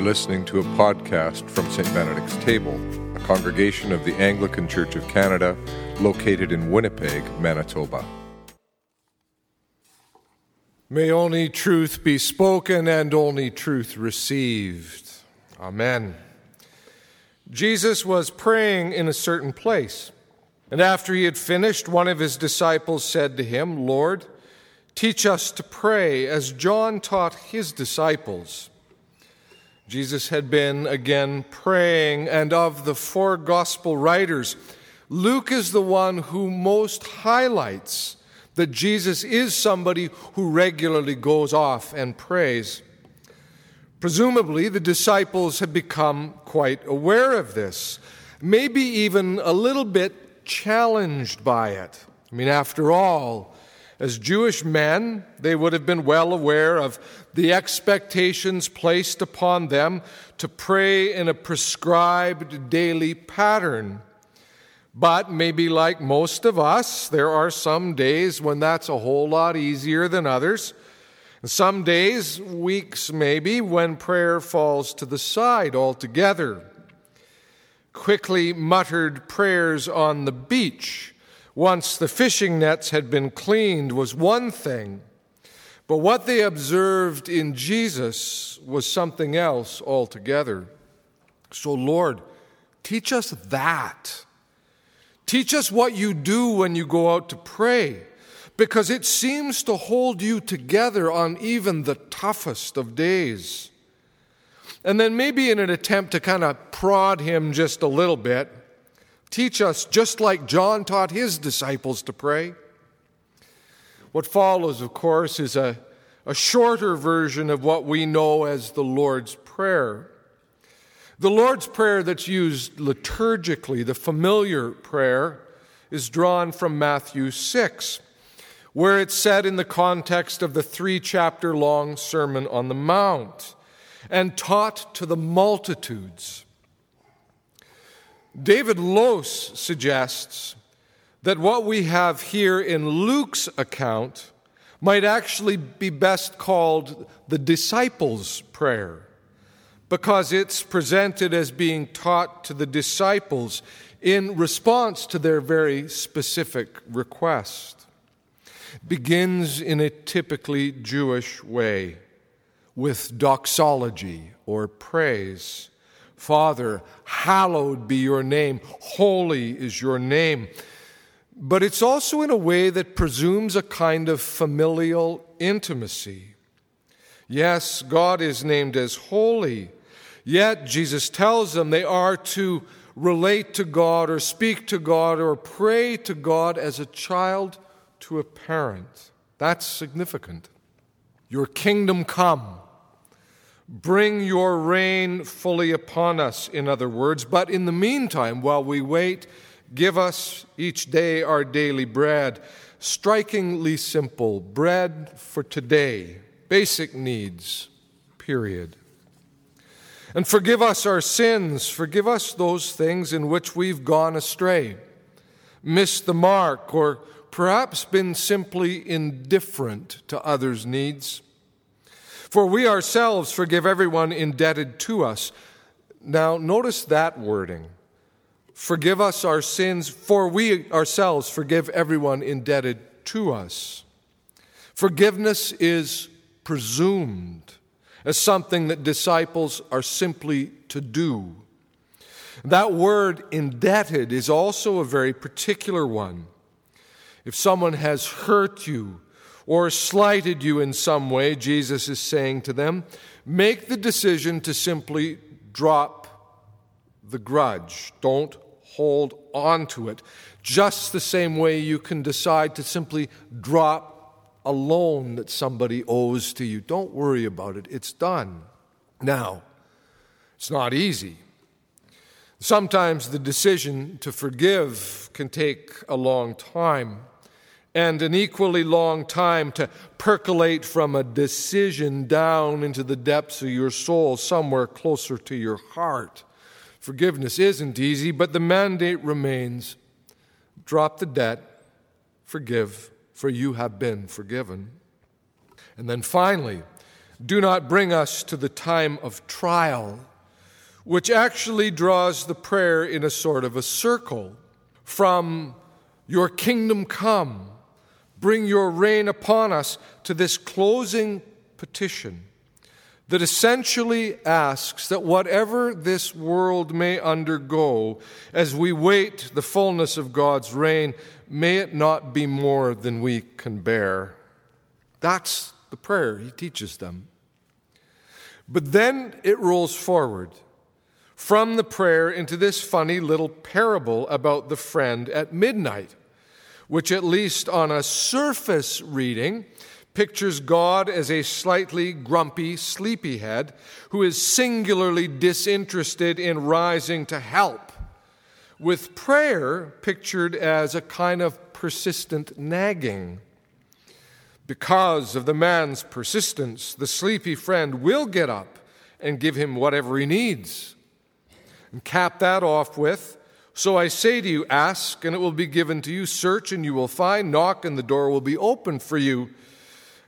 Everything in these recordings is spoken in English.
You're listening to a podcast from St. Benedict's Table, a congregation of the Anglican Church of Canada located in Winnipeg, Manitoba. May only truth be spoken and only truth received. Amen. Jesus was praying in a certain place, and after he had finished, one of his disciples said to him, Lord, teach us to pray as John taught his disciples. Jesus had been again praying, and of the four gospel writers, Luke is the one who most highlights that Jesus is somebody who regularly goes off and prays. Presumably, the disciples had become quite aware of this, maybe even a little bit challenged by it. I mean, after all, as Jewish men, they would have been well aware of the expectations placed upon them to pray in a prescribed daily pattern. But maybe, like most of us, there are some days when that's a whole lot easier than others. And Some days, weeks maybe, when prayer falls to the side altogether. Quickly muttered prayers on the beach, once the fishing nets had been cleaned, was one thing. But what they observed in Jesus was something else altogether. So, Lord, teach us that. Teach us what you do when you go out to pray because it seems to hold you together on even the toughest of days. And then, maybe in an attempt to kind of prod him just a little bit, teach us just like John taught his disciples to pray. What follows, of course, is a, a shorter version of what we know as the Lord's Prayer. The Lord's Prayer that's used liturgically, the familiar prayer, is drawn from Matthew 6 where it's said in the context of the three chapter long Sermon on the Mount and taught to the multitudes. David Lose suggests that what we have here in Luke's account might actually be best called the disciples' prayer because it's presented as being taught to the disciples in response to their very specific request begins in a typically Jewish way with doxology or praise. Father, hallowed be your name, holy is your name. But it's also in a way that presumes a kind of familial intimacy. Yes, God is named as holy, yet Jesus tells them they are to relate to God or speak to God or pray to God as a child to a parent. That's significant. Your kingdom come. Bring your reign fully upon us, in other words. But in the meantime, while we wait, give us each day our daily bread. Strikingly simple bread for today, basic needs, period. And forgive us our sins. Forgive us those things in which we've gone astray, missed the mark, or perhaps been simply indifferent to others' needs. For we ourselves forgive everyone indebted to us. Now, notice that wording. Forgive us our sins, for we ourselves forgive everyone indebted to us. Forgiveness is presumed as something that disciples are simply to do. That word indebted is also a very particular one. If someone has hurt you or slighted you in some way, Jesus is saying to them, make the decision to simply drop the grudge. Don't hold on to it. Just the same way you can decide to simply drop a loan that somebody owes to you. Don't worry about it, it's done. Now, it's not easy. Sometimes the decision to forgive can take a long time and an equally long time to percolate from a decision down into the depths of your soul, somewhere closer to your heart. Forgiveness isn't easy, but the mandate remains drop the debt, forgive, for you have been forgiven. And then finally, do not bring us to the time of trial, which actually draws the prayer in a sort of a circle from your kingdom come, bring your reign upon us, to this closing petition that essentially asks that whatever this world may undergo as we wait the fullness of God's reign, may it not be more than we can bear. That's the prayer he teaches them. But then it rolls forward from the prayer into this funny little parable about the friend at midnight, which, at least on a surface reading, pictures God as a slightly grumpy sleepyhead who is singularly disinterested in rising to help, with prayer pictured as a kind of persistent nagging. Because of the man's persistence, the sleepy friend will get up and give him whatever he needs. And cap that off with So I say to you, ask, and it will be given to you. Search, and you will find. Knock, and the door will be opened for you.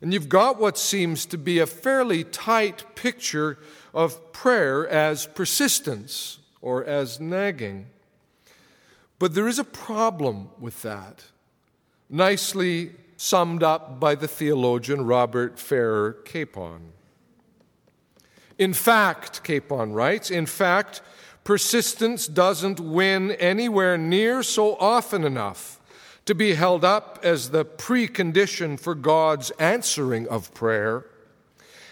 And you've got what seems to be a fairly tight picture of prayer as persistence or as nagging. But there is a problem with that, nicely summed up by the theologian Robert Farrar Capon. In fact, Capon writes, in fact, persistence doesn't win anywhere near so often enough to be held up as the precondition for God's answering of prayer.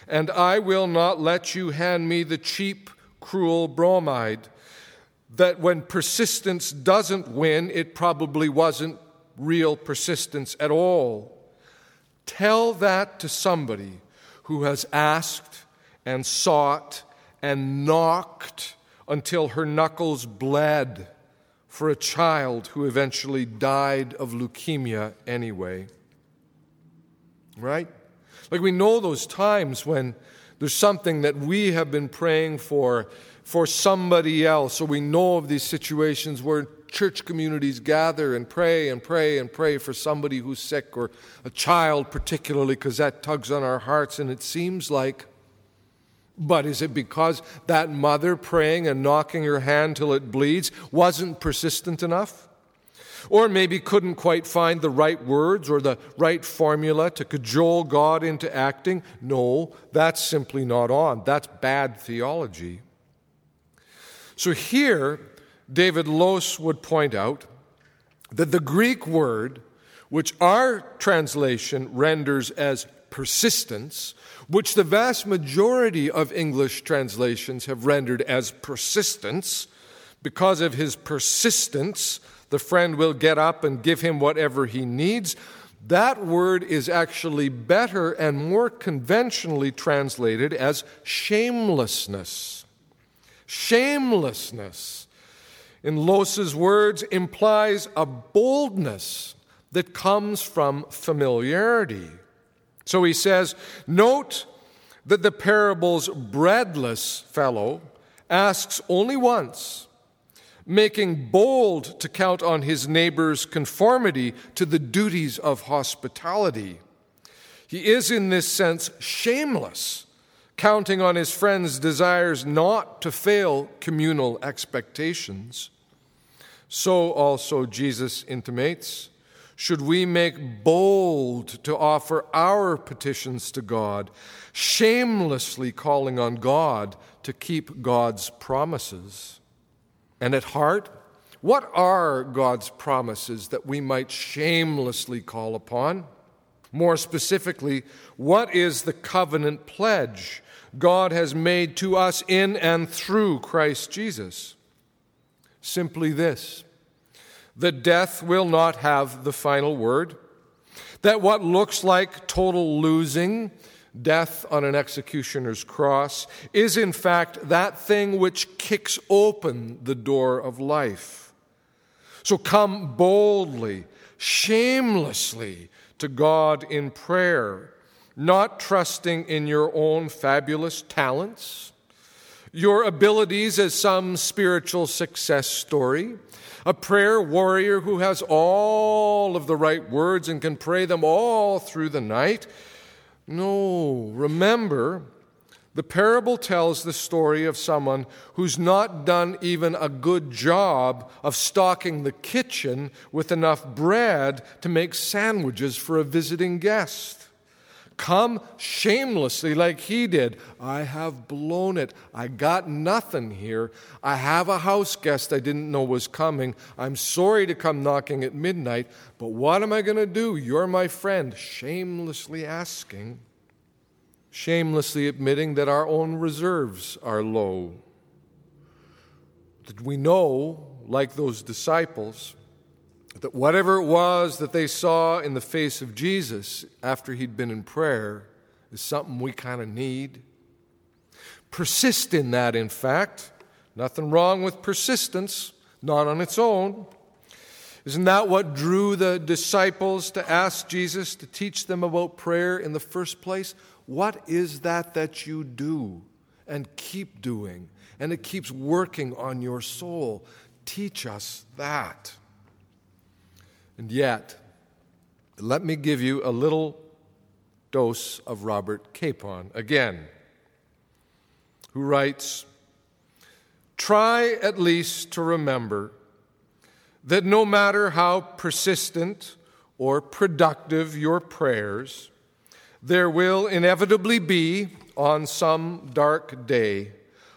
And I will not let you hand me the cheap, cruel bromide that when persistence doesn't win, it probably wasn't real persistence at all. Tell that to somebody who has asked and sought and knocked until her knuckles bled for a child who eventually died of leukemia anyway. Right? Like we know those times when there's something that we have been praying for for somebody else, or we know of these situations where church communities gather and pray and pray and pray for somebody who's sick or a child, particularly, because that tugs on our hearts, and it seems like but is it because that mother praying and knocking her hand till it bleeds wasn't persistent enough? Or maybe couldn't quite find the right words or the right formula to cajole God into acting? No, that's simply not on. That's bad theology. So here, David Lose would point out that the Greek word, which our translation renders as persistence, which the vast majority of English translations have rendered as persistence. Because of his persistence, the friend will get up and give him whatever he needs. That word is actually better and more conventionally translated as shamelessness. Shamelessness, in Lose's words, implies a boldness that comes from familiarity. So he says, Note that the parable's breadless fellow asks only once, making bold to count on his neighbor's conformity to the duties of hospitality. He is, in this sense, shameless, counting on his friend's desires not to fail communal expectations. So also Jesus intimates should we make bold to offer our petitions to God, shamelessly calling on God to keep God's promises. And at heart, what are God's promises that we might shamelessly call upon? More specifically, what is the covenant pledge God has made to us in and through Christ Jesus? Simply this that death will not have the final word, that what looks like total losing, death on an executioner's cross, is in fact that thing which kicks open the door of life. So come boldly, shamelessly to God in prayer, not trusting in your own fabulous talents, your abilities as some spiritual success story a prayer warrior who has all of the right words and can pray them all through the night. No, remember The parable tells the story of someone who's not done even a good job of stocking the kitchen with enough bread to make sandwiches for a visiting guest. Come shamelessly like he did. I have blown it. I got nothing here. I have a house guest I didn't know was coming. I'm sorry to come knocking at midnight, but what am I going to do? You're my friend. Shamelessly asking shamelessly admitting that our own reserves are low. That we know, like those disciples, that whatever it was that they saw in the face of Jesus after he'd been in prayer is something we kind of need. Persist in that, in fact. Nothing wrong with persistence, not on its own. Isn't that what drew the disciples to ask Jesus to teach them about prayer in the first place? What is that that you do and keep doing? And it keeps working on your soul. Teach us that. And yet, let me give you a little dose of Robert Capon again, who writes Try at least to remember that no matter how persistent or productive your prayers, there will inevitably be, on some dark day,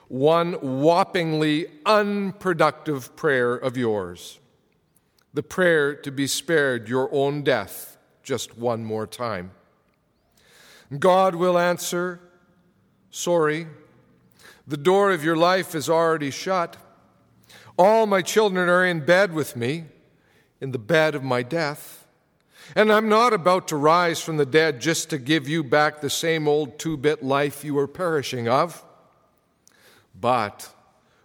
one whoppingly unproductive prayer of yours the prayer to be spared your own death just one more time. God will answer, Sorry, the door of your life is already shut. All my children are in bed with me, in the bed of my death. And I'm not about to rise from the dead just to give you back the same old two bit life you were perishing of. But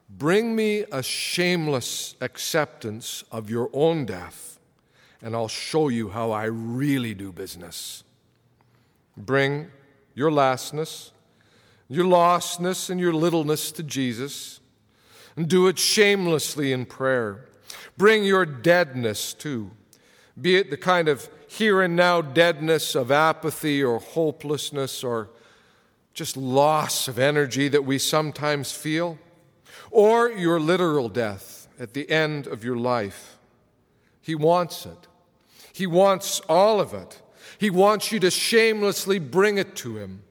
bring me a shameless acceptance of your own death, and I'll show you how I really do business. Bring your lastness, your lostness, and your littleness to Jesus, and do it shamelessly in prayer. Bring your deadness too be it the kind of here and now deadness of apathy or hopelessness or just loss of energy that we sometimes feel, or your literal death at the end of your life. He wants it. He wants all of it. He wants you to shamelessly bring it to Him.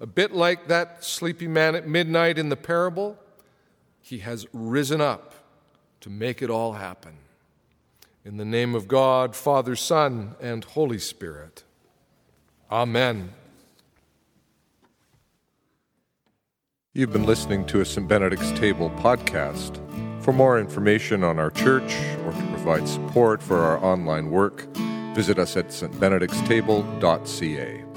A bit like that sleepy man at midnight in the parable, He has risen up to make it all happen. In the name of God, Father, Son, and Holy Spirit. Amen. You've been listening to a St. Benedict's Table podcast. For more information on our church or to provide support for our online work, visit us at stbenedictstable.ca.